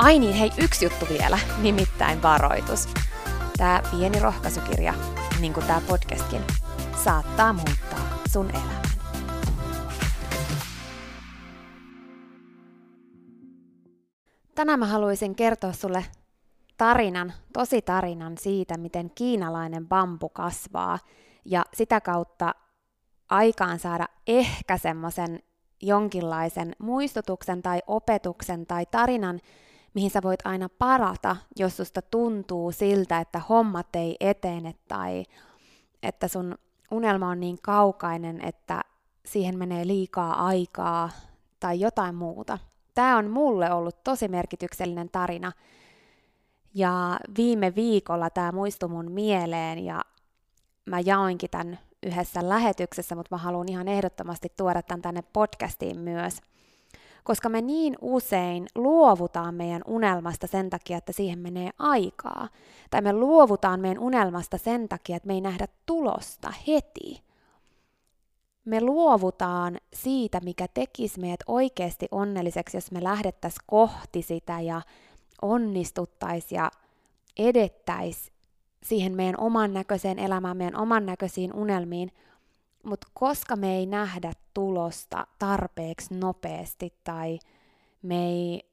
Ai niin, hei, yksi juttu vielä, nimittäin varoitus. Tämä pieni rohkaisukirja, niin kuin tämä podcastkin, saattaa muuttaa sun elämän. Tänään mä haluaisin kertoa sulle tarinan, tosi tarinan siitä, miten kiinalainen bambu kasvaa ja sitä kautta aikaan saada ehkä semmoisen jonkinlaisen muistutuksen tai opetuksen tai tarinan, mihin sä voit aina parata, jos susta tuntuu siltä, että hommat ei etene tai että sun unelma on niin kaukainen, että siihen menee liikaa aikaa tai jotain muuta. Tämä on mulle ollut tosi merkityksellinen tarina. Ja viime viikolla tämä muistui mun mieleen ja mä jaoinkin tämän yhdessä lähetyksessä, mutta mä haluan ihan ehdottomasti tuoda tämän tänne podcastiin myös koska me niin usein luovutaan meidän unelmasta sen takia, että siihen menee aikaa. Tai me luovutaan meidän unelmasta sen takia, että me ei nähdä tulosta heti. Me luovutaan siitä, mikä tekisi meidät oikeasti onnelliseksi, jos me lähdettäisiin kohti sitä ja onnistuttaisiin ja edettäisiin siihen meidän oman näköiseen elämään, meidän oman näköisiin unelmiin – mutta koska me ei nähdä tulosta tarpeeksi nopeasti tai me ei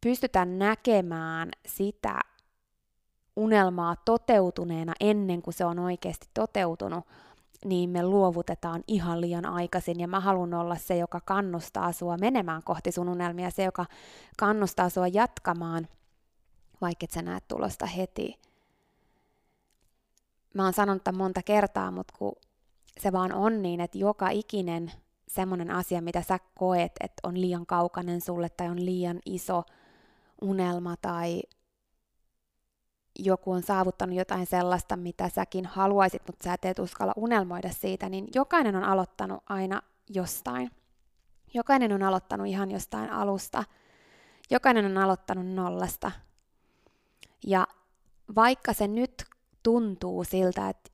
pystytä näkemään sitä unelmaa toteutuneena ennen kuin se on oikeasti toteutunut, niin me luovutetaan ihan liian aikaisin. Ja mä haluan olla se, joka kannustaa sua menemään kohti sun unelmia, se, joka kannustaa sua jatkamaan, vaikka et sä näet tulosta heti mä oon sanonut tämän monta kertaa, mutta kun se vaan on niin, että joka ikinen semmoinen asia, mitä sä koet, että on liian kaukainen sulle tai on liian iso unelma tai joku on saavuttanut jotain sellaista, mitä säkin haluaisit, mutta sä et uskalla unelmoida siitä, niin jokainen on aloittanut aina jostain. Jokainen on aloittanut ihan jostain alusta. Jokainen on aloittanut nollasta. Ja vaikka se nyt tuntuu siltä, että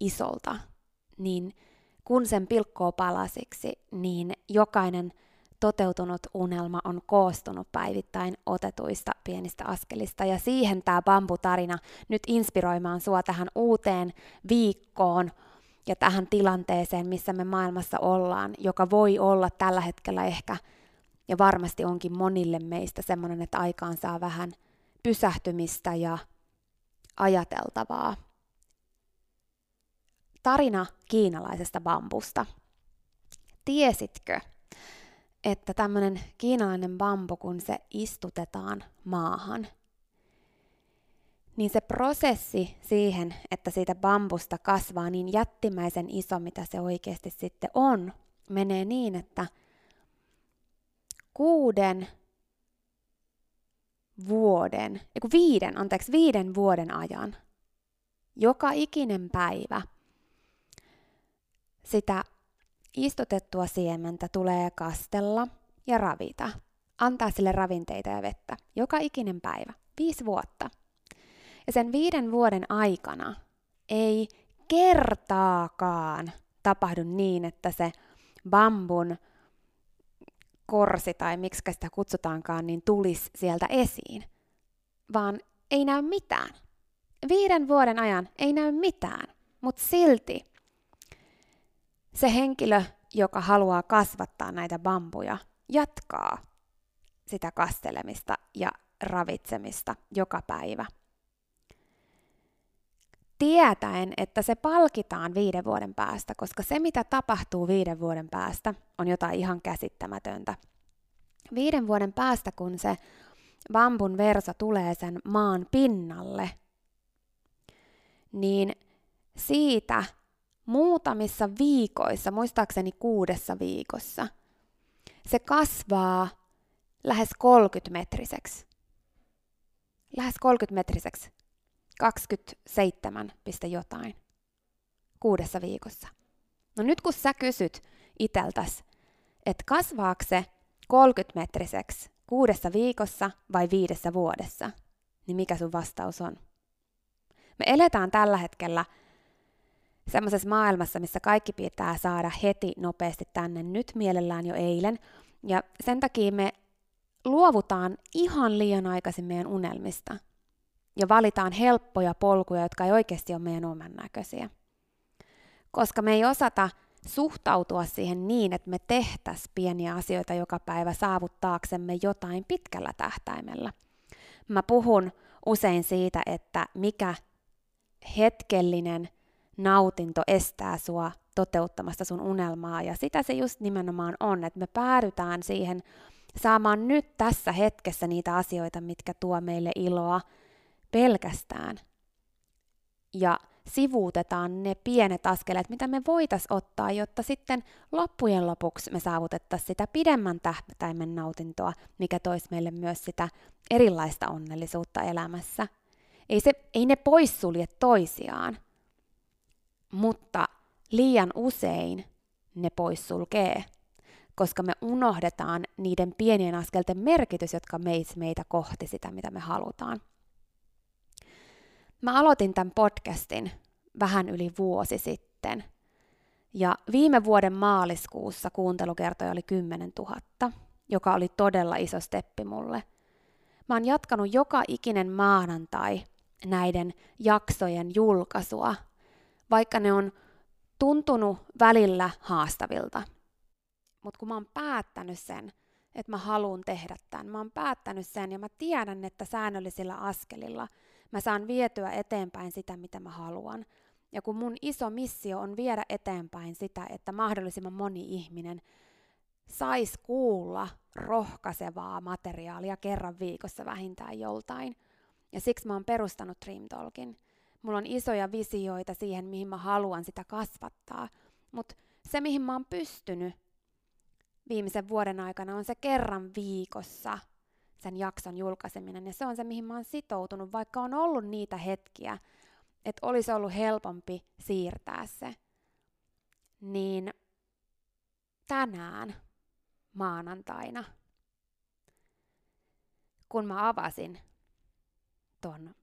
isolta, niin kun sen pilkkoo palasiksi, niin jokainen toteutunut unelma on koostunut päivittäin otetuista pienistä askelista. Ja siihen tämä bambutarina nyt inspiroimaan sua tähän uuteen viikkoon ja tähän tilanteeseen, missä me maailmassa ollaan, joka voi olla tällä hetkellä ehkä, ja varmasti onkin monille meistä semmoinen, että aikaan saa vähän pysähtymistä ja ajateltavaa. tarina kiinalaisesta bambusta. Tiesitkö, että tämmöinen kiinalainen bambu, kun se istutetaan maahan, niin se prosessi siihen, että siitä bambusta kasvaa niin jättimäisen iso, mitä se oikeasti sitten on, menee niin, että kuuden vuoden, eiku viiden, anteeksi, viiden vuoden ajan, joka ikinen päivä sitä istutettua siementä tulee kastella ja ravita. Antaa sille ravinteita ja vettä. Joka ikinen päivä. Viisi vuotta. Ja sen viiden vuoden aikana ei kertaakaan tapahdu niin, että se bambun korsi tai miksi sitä kutsutaankaan, niin tulisi sieltä esiin. Vaan ei näy mitään. Viiden vuoden ajan ei näy mitään, mutta silti se henkilö, joka haluaa kasvattaa näitä bambuja, jatkaa sitä kastelemista ja ravitsemista joka päivä. Tietäen, että se palkitaan viiden vuoden päästä, koska se mitä tapahtuu viiden vuoden päästä on jotain ihan käsittämätöntä. Viiden vuoden päästä, kun se bambun versa tulee sen maan pinnalle, niin siitä muutamissa viikoissa, muistaakseni kuudessa viikossa, se kasvaa lähes 30 metriseksi. Lähes 30 metriseksi. 27, jotain. Kuudessa viikossa. No nyt kun sä kysyt iteltäs, että kasvaako se 30 metriseksi kuudessa viikossa vai viidessä vuodessa, niin mikä sun vastaus on? Me eletään tällä hetkellä semmoisessa maailmassa, missä kaikki pitää saada heti nopeasti tänne, nyt mielellään jo eilen. Ja sen takia me luovutaan ihan liian aikaisin meidän unelmista ja valitaan helppoja polkuja, jotka ei oikeasti ole meidän oman näköisiä. Koska me ei osata suhtautua siihen niin, että me tehtäisiin pieniä asioita joka päivä saavuttaaksemme jotain pitkällä tähtäimellä. Mä puhun usein siitä, että mikä hetkellinen nautinto estää sua toteuttamasta sun unelmaa. Ja sitä se just nimenomaan on, että me päädytään siihen saamaan nyt tässä hetkessä niitä asioita, mitkä tuo meille iloa pelkästään. Ja sivuutetaan ne pienet askeleet, mitä me voitais ottaa, jotta sitten loppujen lopuksi me saavutettaisiin sitä pidemmän tähtäimen nautintoa, mikä toisi meille myös sitä erilaista onnellisuutta elämässä. Ei, se, ei ne poissulje toisiaan, mutta liian usein ne poissulkee, koska me unohdetaan niiden pienien askelten merkitys, jotka meitä kohti sitä, mitä me halutaan. Mä aloitin tämän podcastin vähän yli vuosi sitten, ja viime vuoden maaliskuussa kuuntelukertoja oli 10 000, joka oli todella iso steppi mulle. Mä oon jatkanut joka ikinen maanantai näiden jaksojen julkaisua vaikka ne on tuntunut välillä haastavilta. Mutta kun mä oon päättänyt sen, että mä haluan tehdä tämän, mä oon päättänyt sen ja mä tiedän, että säännöllisillä askelilla mä saan vietyä eteenpäin sitä, mitä mä haluan. Ja kun mun iso missio on viedä eteenpäin sitä, että mahdollisimman moni ihminen sais kuulla rohkaisevaa materiaalia kerran viikossa vähintään joltain. Ja siksi mä oon perustanut Dream Talkin. Mulla on isoja visioita siihen, mihin mä haluan sitä kasvattaa. Mutta se, mihin mä oon pystynyt viimeisen vuoden aikana, on se kerran viikossa sen jakson julkaiseminen. Ja se on se, mihin mä oon sitoutunut, vaikka on ollut niitä hetkiä, että olisi ollut helpompi siirtää se. Niin tänään maanantaina, kun mä avasin ton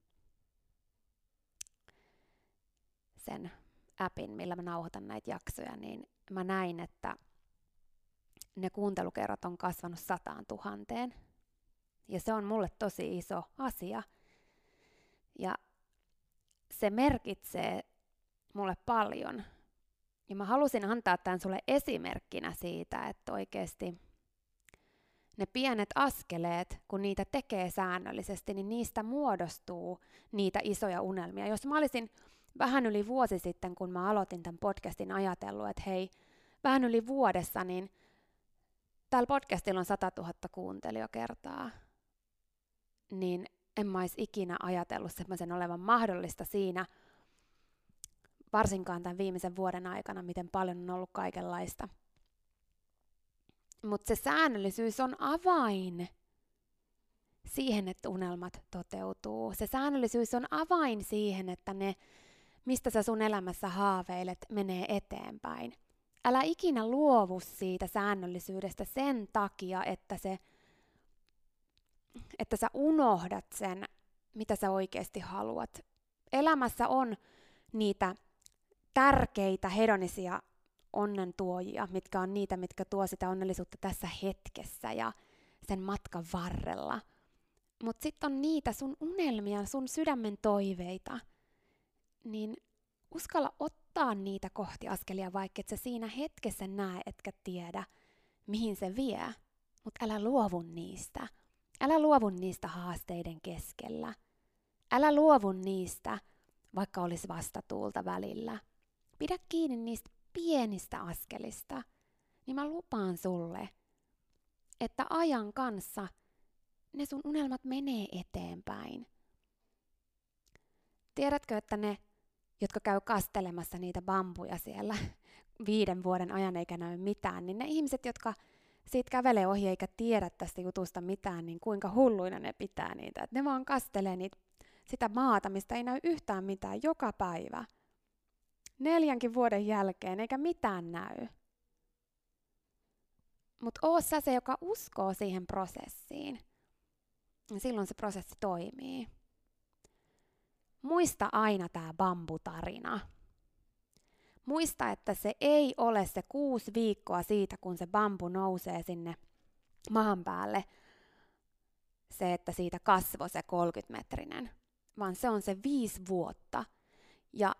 sen appin, millä mä nauhoitan näitä jaksoja, niin mä näin, että ne kuuntelukerrat on kasvanut sataan tuhanteen. Ja se on mulle tosi iso asia. Ja se merkitsee mulle paljon. Ja mä halusin antaa tämän sulle esimerkkinä siitä, että oikeasti ne pienet askeleet, kun niitä tekee säännöllisesti, niin niistä muodostuu niitä isoja unelmia. Jos mä olisin vähän yli vuosi sitten, kun mä aloitin tämän podcastin ajatellut, että hei, vähän yli vuodessa, niin täällä podcastilla on 100 000 kuuntelijakertaa, niin en mä olisi ikinä ajatellut semmoisen olevan mahdollista siinä, varsinkaan tämän viimeisen vuoden aikana, miten paljon on ollut kaikenlaista. Mutta se säännöllisyys on avain siihen, että unelmat toteutuu. Se säännöllisyys on avain siihen, että ne, mistä sä sun elämässä haaveilet, menee eteenpäin. Älä ikinä luovu siitä säännöllisyydestä sen takia, että, se, että sä unohdat sen, mitä sä oikeasti haluat. Elämässä on niitä tärkeitä hedonisia onnentuojia, mitkä on niitä, mitkä tuo sitä onnellisuutta tässä hetkessä ja sen matkan varrella. Mutta sitten on niitä sun unelmia, sun sydämen toiveita, niin uskalla ottaa niitä kohti askelia, vaikka et sä siinä hetkessä näe etkä tiedä, mihin se vie. Mutta älä luovu niistä. Älä luovu niistä haasteiden keskellä. Älä luovu niistä, vaikka olisi vastatuulta välillä. Pidä kiinni niistä pienistä askelista, niin mä lupaan sulle, että ajan kanssa ne sun unelmat menee eteenpäin. Tiedätkö, että ne, jotka käy kastelemassa niitä bambuja siellä viiden vuoden ajan eikä näy mitään, niin ne ihmiset, jotka siitä kävelee ohi eikä tiedä tästä jutusta mitään, niin kuinka hulluina ne pitää niitä. Et ne vaan kastelee niitä, sitä maata, mistä ei näy yhtään mitään joka päivä – neljänkin vuoden jälkeen, eikä mitään näy. Mutta oo sä se, joka uskoo siihen prosessiin. Silloin se prosessi toimii. Muista aina tämä bambutarina. Muista, että se ei ole se kuusi viikkoa siitä, kun se bambu nousee sinne maan päälle, se, että siitä kasvoi se 30-metrinen, vaan se on se viisi vuotta. Ja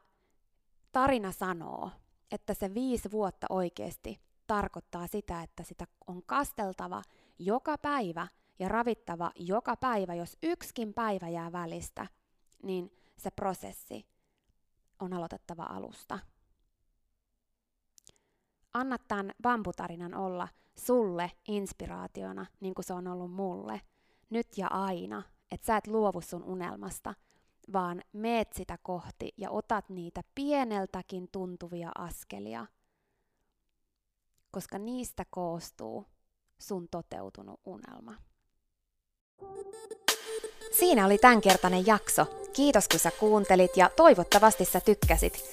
tarina sanoo, että se viisi vuotta oikeasti tarkoittaa sitä, että sitä on kasteltava joka päivä ja ravittava joka päivä. Jos yksikin päivä jää välistä, niin se prosessi on aloitettava alusta. Anna tämän bambutarinan olla sulle inspiraationa, niin kuin se on ollut mulle, nyt ja aina, että sä et luovu sun unelmasta – vaan meet sitä kohti ja otat niitä pieneltäkin tuntuvia askelia, koska niistä koostuu sun toteutunut unelma. Siinä oli tämänkertainen jakso. Kiitos kun sä kuuntelit ja toivottavasti sä tykkäsit.